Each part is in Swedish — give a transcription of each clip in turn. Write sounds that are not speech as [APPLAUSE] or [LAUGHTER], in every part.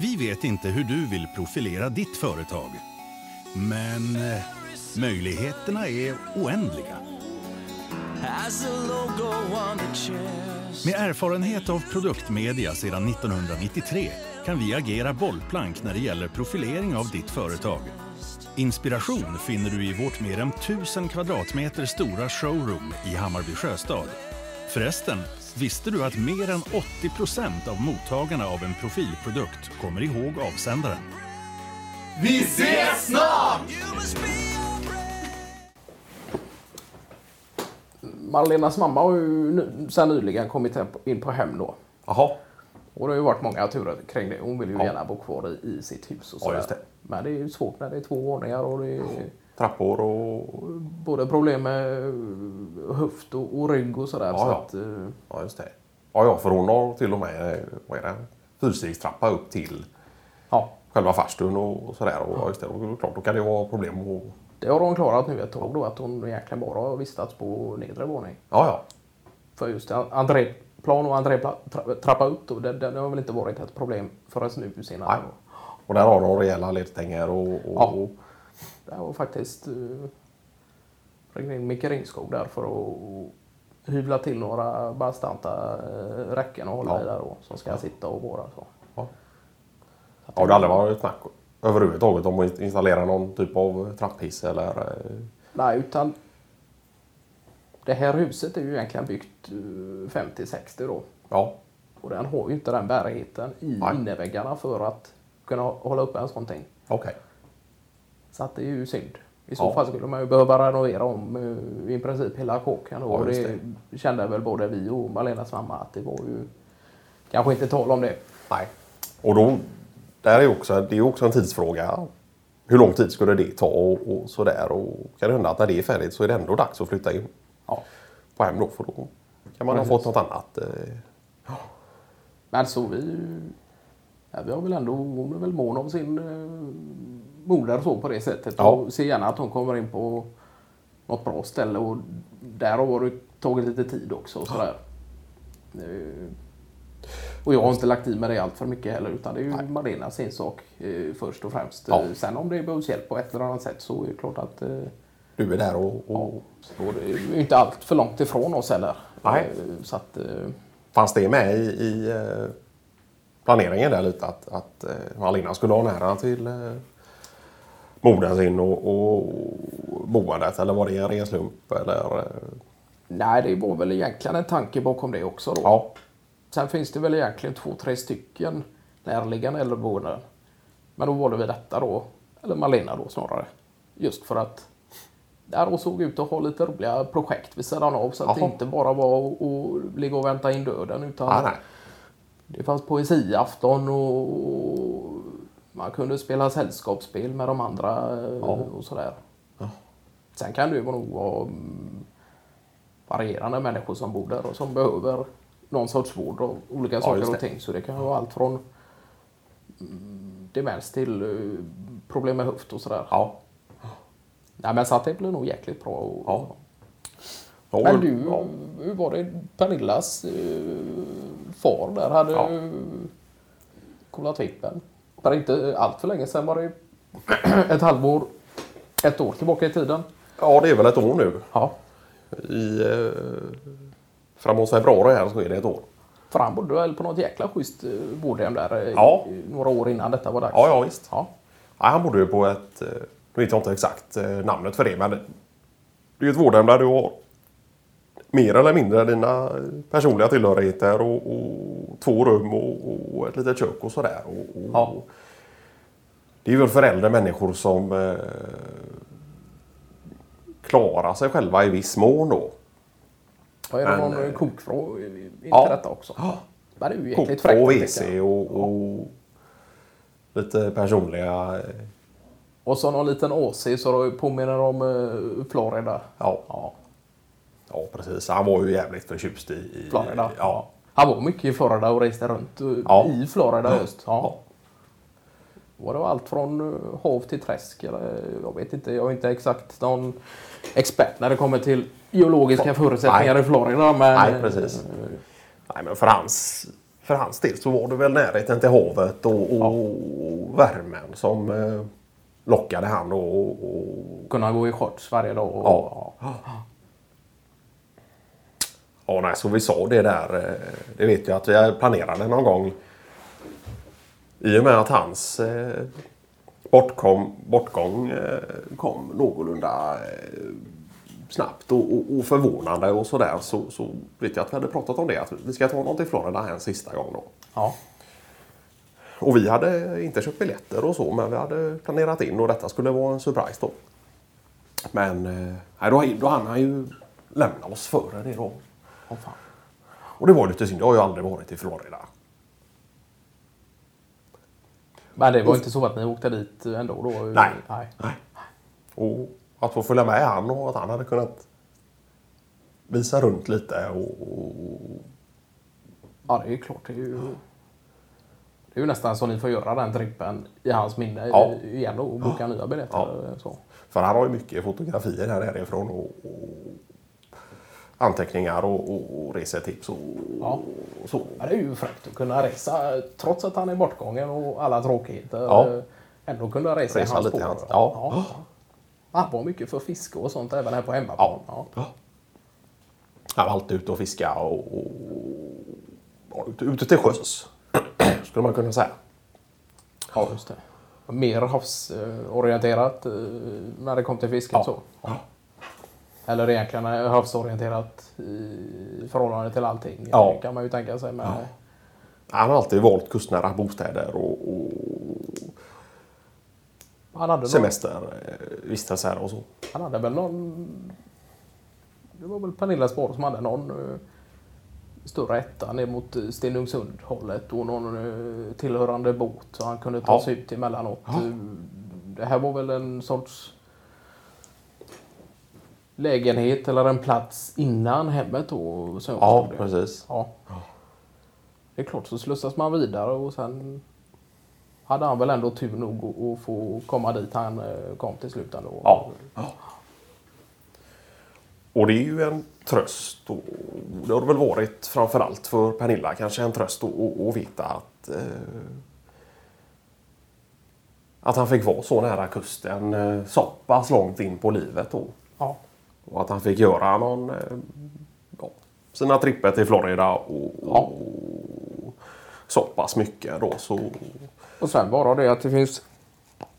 Vi vet inte hur du vill profilera ditt företag. Men eh, möjligheterna är oändliga. Med erfarenhet av produktmedia sedan 1993 kan vi agera bollplank när det gäller profilering av ditt företag. Inspiration finner du i vårt mer än 1000 kvadratmeter stora showroom i Hammarby Sjöstad. Förresten, visste du att mer än 80 procent av mottagarna av en profilprodukt kommer ihåg avsändaren? Vi ses snart! Marlenas mamma har ju sedan nyligen kommit in på hem då. Jaha. Och det har ju varit många turer kring det. Hon vill ju Ja. gärna bo kvar i, i sitt hus och Ja, sådär. just det. Men det är ju svårt när det är två våningar och det är Trappor och... både problem med höft och, och rygg och sådär. Ja, så ja. att, eh, Ja, just det. Ja, ja, för hon har till och med eh, vad är det, fyrstegstrappa upp till ja, själva farstun och och sådär. Och, ja. just det, och klart, då kan det vara problem att... det har hon klarat nu ett tag då. Att hon egentligen bara har vistats på nedre våning. Ja, ja. För just entréplan och entréptrappa upp då, det, det har väl inte varit ett problem förrän nu senare. Nej. Och där har de rejäla ledstänger och... och, Ja. och Det var faktiskt in Micke Ringskog där för att hyvla till några bastanta uh, räcken och hålla Ja. i där då, som ska sitta och vara så. ja. ja, det har aldrig varit snack överhuvudtaget om att installera någon typ av trapphiss eller... eh, Nej, utan det här huset är ju egentligen byggt eh, 50-60 då. Ja, Och den har ju inte den bärigheten i Nej. innerväggarna för att kunna hålla uppe en sån ting. okej. Så att det är ju synd. I så Ja. fall skulle man ju behöva renovera om eh, i princip hela kåken. då. Ja, och just det, kände väl både vi och Malenas mamma att det var ju kanske inte tal om det. Nej. Och då, där är också, det är också en tidsfråga. Hur lång tid skulle det ta och, och sådär. Och kan det hända att när det är färdigt så är det ändå dags att flytta in Ja. på hem då. För då kan man ha Precis. fått något annat. eh, Men så vi, ja, vi har väl ändå, hon är väl mån om sin eh, moder så på det sättet. Ja. Och ser gärna att hon kommer in på något bra ställe. Och där har det tagit lite tid också. Och sådär. Eh, Och jag har inte lagt i mig det allt för mycket heller utan det är ju Nej. Malenas ensak eh, först och främst. Ja. Eh, Sen om det behövs hjälp på ett eller annat sätt så är det klart att eh, Du är där och, ja, och det är inte allt för långt ifrån oss heller. Nej. Eh, Så att, fanns det med i, i planeringen där lite att, att eh, Malina skulle ha nära till eh, modern sin och, och boendet? Eller var det en ren slump? Eller, eh, nej, det var väl egentligen en tanke bakom det också då. ja, Sen finns det väl egentligen två, tre stycken närliggande äldreboenden. Men då valde vi detta då, eller Malena då snarare. Just för att där hon såg ut att ha lite roliga projekt vid sidan av så att det Jaha. inte bara var att ligga och vänta in döden utan ah, nej. Det fanns poesiafton och man kunde spela sällskapsspel med de andra eh, Ja. och sådär. Sen kan det nog vara mm, varierande människor som bor där och som behöver någon sorts vård och olika Ja, saker och ting. Så det kan vara allt från mm, demens till eh, problem med höft och sådär. Ja. Nej, men så att det blir nog jäkligt bra. Och, Ja. Ja, Men du, ja. hur var det Pernillas eh, far där hade Ja. ja. kollat vippen? För inte allt för länge sedan var det [CLEARS THROAT] ett halvår, ett år tillbaka i tiden. ja, det är väl ett år nu. Ja. I, eh, framåt februari här så är det ett år. För han bodde väl på något jäkla schysst eh, vårdhem där eh, Ja. i, några år innan detta var dags. Ja, ja visst. Ja. Ja, han bodde ju på ett, eh, nu vet jag inte exakt namnet för det, men det är ju ett vårdhem där du har mer eller mindre dina personliga tillhörigheter och, och två rum och, och ett litet kök och sådär. Och, och, Ja. Det är väl för äldre människor som eh, klarar sig själva i viss mån då. Vad är det någon eh, kokvrå in till ja. detta också? Men det är ju jäkligt Koka och fräckt. WC och, och lite personliga... eh, Och så någon liten AC så det påminner om eh, Florida. Ja, Ja, ja, precis. Han var ju jävligt förtjust i... i Florida. Ja. Han var mycket i Florida och reste runt eh, Ja. i Florida just. Ja. Var det allt från eh, hav till träsk? Eller, jag vet inte, jag är inte exakt någon expert när det kommer till geologiska förutsättningar Nej. i Florida. Men, Nej, precis. Nej, men för hans, för hans del så var det väl närheten till havet och, och värmen som eh, lockade han. Och, och... Kunna gå i shorts varje dag. Och, Ja. Ja, nej, så vi sa det där. eh, Det vet jag att vi planerade någon gång. I och med att hans eh, bortkom, bortgång eh, kom någorlunda eh, snabbt och, och, och förvånande och sådär så, så vet jag att vi hade pratat om det. Att vi ska ta honom till Florida en sista gång då. ja. Och vi hade inte köpt biljetter och så men vi hade planerat in och detta skulle vara en surprise då. Men eh, då, då hann han ju lämna oss före det då. Åh, fan. Och det var lite synd. Jag har ju aldrig varit i Florida. Men det var inte så att ni åkte dit ändå då? Nej. Nej. Nej. Och att få följa med han och att han hade kunnat visa runt lite och... Ja, det är ju klart. Det är ju, det är ju nästan så ni får göra den trippen i hans minne Ja. igen och boka nya biljetter. Ja. Så. för han har ju mycket fotografier här nerifrån och, och anteckningar och, och, och resetips och, Ja. och så. Ja, det är ju fräckt att kunna resa trots att han är bortgången och alla tråkigheter. Ja. eh, Ändå kunna resa, Resa i hans spår. hans- ja. Han var mycket för fiske och sånt även här på hemmaplan. Ja. Ja. Han var alltid ute och fiska och, och, och ute, ute till sjöss. [CLEARS THROAT] Skulle man kunna säga. Ja, just det. Mer havsorienterat eh, när det kom till fisket. Ja. Så. Ja. Eller egentligen eh, havsorienterat i förhållande till allting. Ja. kan man ju tänka sig. Men, Han har alltid valt kustnära bostäder och, och han, hade någon, semestervistelser och så. han hade väl någon... Det var väl Pernilla Spår som hade någon eh, större etta ner mot eh, Stenungsund hållet och någon eh, tillhörande båt så han kunde ta Ja. sig ut emellanåt. Eh, Det här var väl en sorts lägenhet eller en plats innan hemmet då. Så Ja, det. precis. Ja. Det är klart, så slussas man vidare och sen hade han väl ändå tur nog att- få komma dit han eh, kom till slut ändå. Ja. Och det är ju en tröst. Och det har det väl varit framförallt för Pernilla kanske en tröst att veta att eh, att han fick vara så nära kusten eh, så pass långt in på livet då. Ja. Och att han fick göra någon, eh, ja, sina tripper till Florida och, och så pass mycket då. Så, Och sen bara det att det finns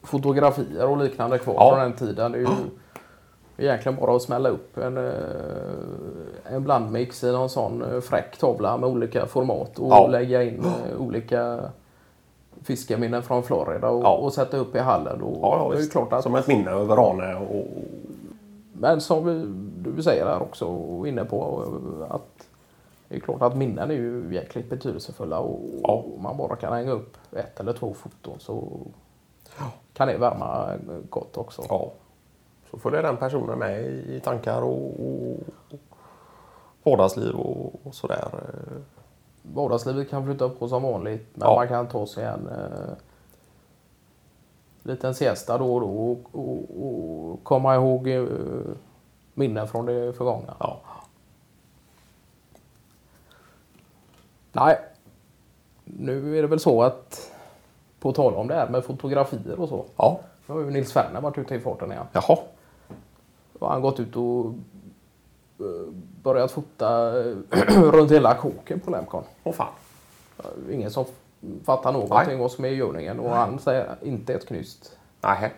fotografier och liknande kvar Ja. från den tiden. Det är ju egentligen bara att smälla upp en, eh, en blandmix i någon sån eh, fräck tavla med olika format och Ja. lägga in olika fiskeminnen från Florida och, Ja. och sätta upp i hallen. Och ja, ja, det är klart att, Som ett minne över Rane och, men som du säger här också och inne på att det är klart att minnen är ju jäkligt betydelsefulla och, Ja. och man bara kan hänga upp ett eller två foton så kan det värma gott också. ja. Så följer den personen med i tankar och, och vardagsliv och, och sådär. Vardagslivet kan flytta på som vanligt men Ja. man kan ta sig en eh, liten siesta då och då och, och, och komma ihåg eh, minnen från det förgångna. Ja. Nej, nu är det väl så att på tal om det här med fotografier och så. Ja. Nu har ju Nils Ferner varit ute i farten igen. Jaha. Då har han gått ut och eh, börjat fota eh, [CLEARS THROAT] runt hela kåken på Lemcon. Åh fan. Ingen som fattar någonting vad som är i görningen och han säger inte ett knyst. Nej.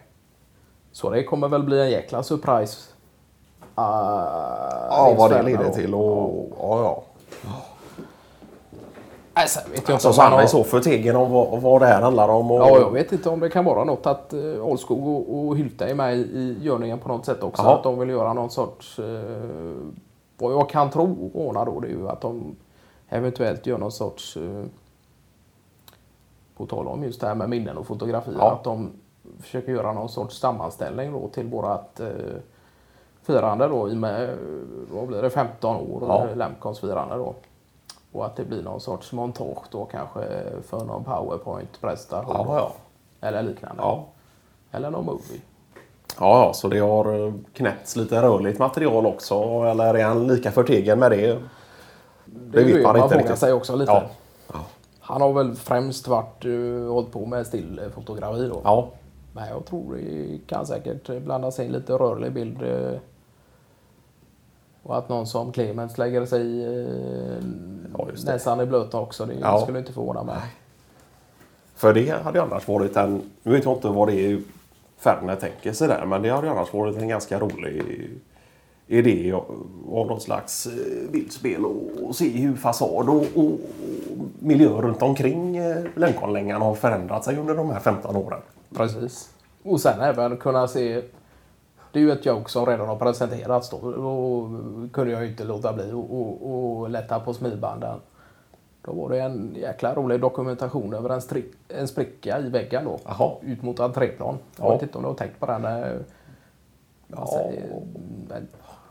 Så det kommer väl bli en jäkla surprise. Uh, Ja, vad det leder till och... Ja, ja. Nej, sen vet jag inte Alltså, om så han är har... så förtegen om vad, vad det här handlar om. Och... Ja, jag vet inte om det kan vara något att uh, Olskog och, och Hylte är med i, i görningen på något sätt också. Jaha. Att de vill göra någon sorts... eh, vad jag kan tro ordna då det är ju att de eventuellt gör någon sorts... eh, på tal om just det här med minnen och fotografier. Ja. Att de försöker göra någon sorts sammanställning då till vårat eh, firande då i med, eh, vad blir det, 15 år, Ja. ja. Lemcons firande då. Och att det blir någon sorts montage då kanske för någon powerpoint-presentation. Ja, ja. Eller liknande. Ja. Eller någon movie. Ja, ja, så det har eh, knäppts lite rörligt material också. Eller är han lika förtegen med det? Det, är vet man inte riktigt. sig också lite. Ja. Han har väl främst varit, uh, hållit på med stillfotografi då. Ja. Men jag tror det kan säkert blandas in lite rörlig bild. Uh, och att någon som Clemens lägger sig i uh, ja, näsan i blöta också. Det ja. skulle inte förvåna mig. För det hade annars varit en... Nu vet jag inte vad det är Ferner tänker sig där. Men det hade annars varit en ganska rolig idé av något slags bildspel och se hur fasad och, och miljö runt omkring Lönkonlängan har förändrat sig under de här 15 åren. Precis. Och sen även kunna se det är ju ett joke som redan har presenterats då och kunde jag ju inte låta bli att lätta på smilbanden. Då var det en jäkla rolig dokumentation över en, strick, en spricka i väggen då. Aha. Ut mot entréplan. Jag vet inte om du har tänkt på den. Ja.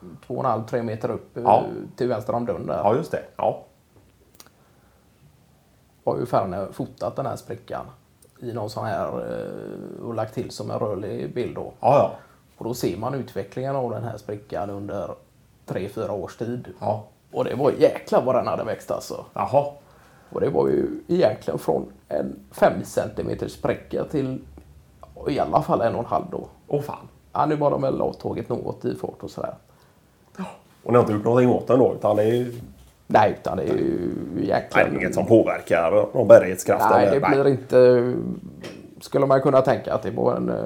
Säger, två och en halv, tre meter upp ja. Eh, till vänster om dörren där. Ja, just det. Ja. Har ju Ferne fotat den här sprickan i någon sån här eh, och lagt till som en rörlig bild då. Ja, ja. Och då ser man utvecklingen av den här sprickan under tre, fyra års tid. Ja. Och det var jäkla vad den hade växt alltså. Jaha. Och det var ju egentligen från en 5 cm spräcka till i alla fall en och en halv då. Åh oh, fan. Ja, nu var de väl avtagit något i fart och sådär. Och ni har inte gjort någonting åt den då? Utan det är ju... Nej, utan det är ju jäkla... Nej, inget som påverkar någon bärighetskraft? Nej, det blir Nej. inte... Skulle man kunna tänka att det var en... Eh,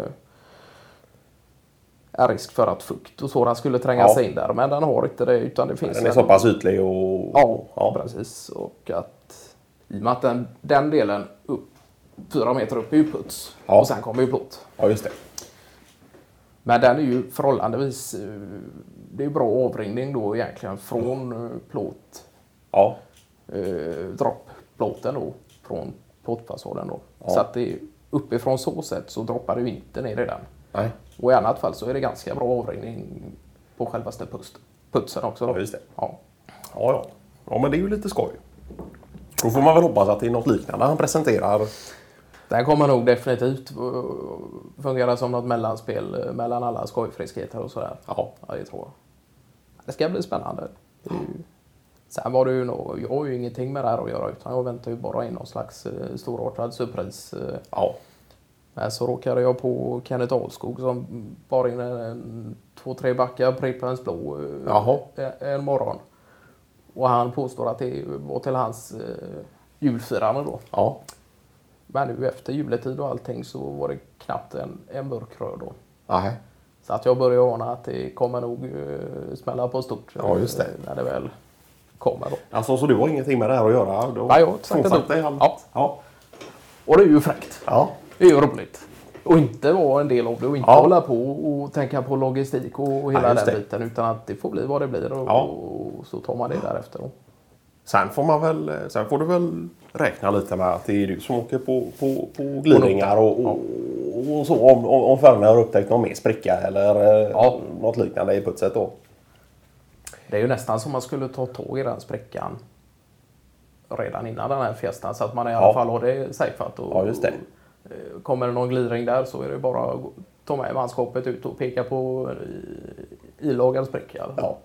en risk för att fukt och sådant skulle tränga ja. sig in där. Men den har inte det utan det finns... Den är en... så pass ytlig och... Ja, ja, precis. Och att i och med att den, den delen upp, fyra meter upp är ju puts ja. och sen kommer ju plåt. Ja, just det. Men den är ju förhållandevis... Eh, det är bra avringning då egentligen från eh, plåt. Ja. Eh, droppplåten då från plåtfasaden då. Ja. Så att det är uppifrån så sätt så droppar det inte ner i den. Nej. Och i annat fall så är det ganska bra avringning på självaste putsen också. Då. Ja, just det. Ja. Ja, ja. ja, men det är ju lite skoj. Då får man väl hoppas att det är något liknande han presenterar. Den kommer nog definitivt fungera som något mellanspel mellan alla skojfriskheter och sådär. Ja. ja, det tror jag. Det ska bli spännande. Det ju... Sen var det ju nog, jag har ju ingenting med det här att göra utan jag väntar ju bara in någon slags eh, storartad surpris. Eh. Ja. Men så råkade jag på Kenneth Ahlskog som bar in en, en två, tre backar Prippens blå eh, en morgon. Och han påstår att det var till hans eh, julfirande då. Ja. Men nu efter juletid och allting så var det knappt en, en burk röd då. Aha. Så att jag börjar ana att det kommer nog uh, smälla på stort. Ja, just det. När det väl kommer då. Alltså, så du har ingenting med det här att göra? Du Nej, jag har sagt, det. Ja. ja. Och det är ju fräckt. Ja. Det är ju roligt. Och inte vara en del av det och inte ja. hålla på och tänka på logistik och hela ja, den biten. Utan att det får bli vad det blir och, ja. och så tar man det därefter. Sen får, man väl, sen får du väl räkna lite med att det är du som åker på, på, på glidningar och, och, och, så. Om, om förarna har upptäckt någon mer spricka eller eh, ja. något liknande i putset då. Det är ju nästan som man skulle ta tag i den sprickan redan innan den här festan så att man i alla fall har det safeat. Och, ja, just det. Och, kommer det någon glidning där så är det bara att ta med manskapet ut och peka på ilagad spricka. Ja.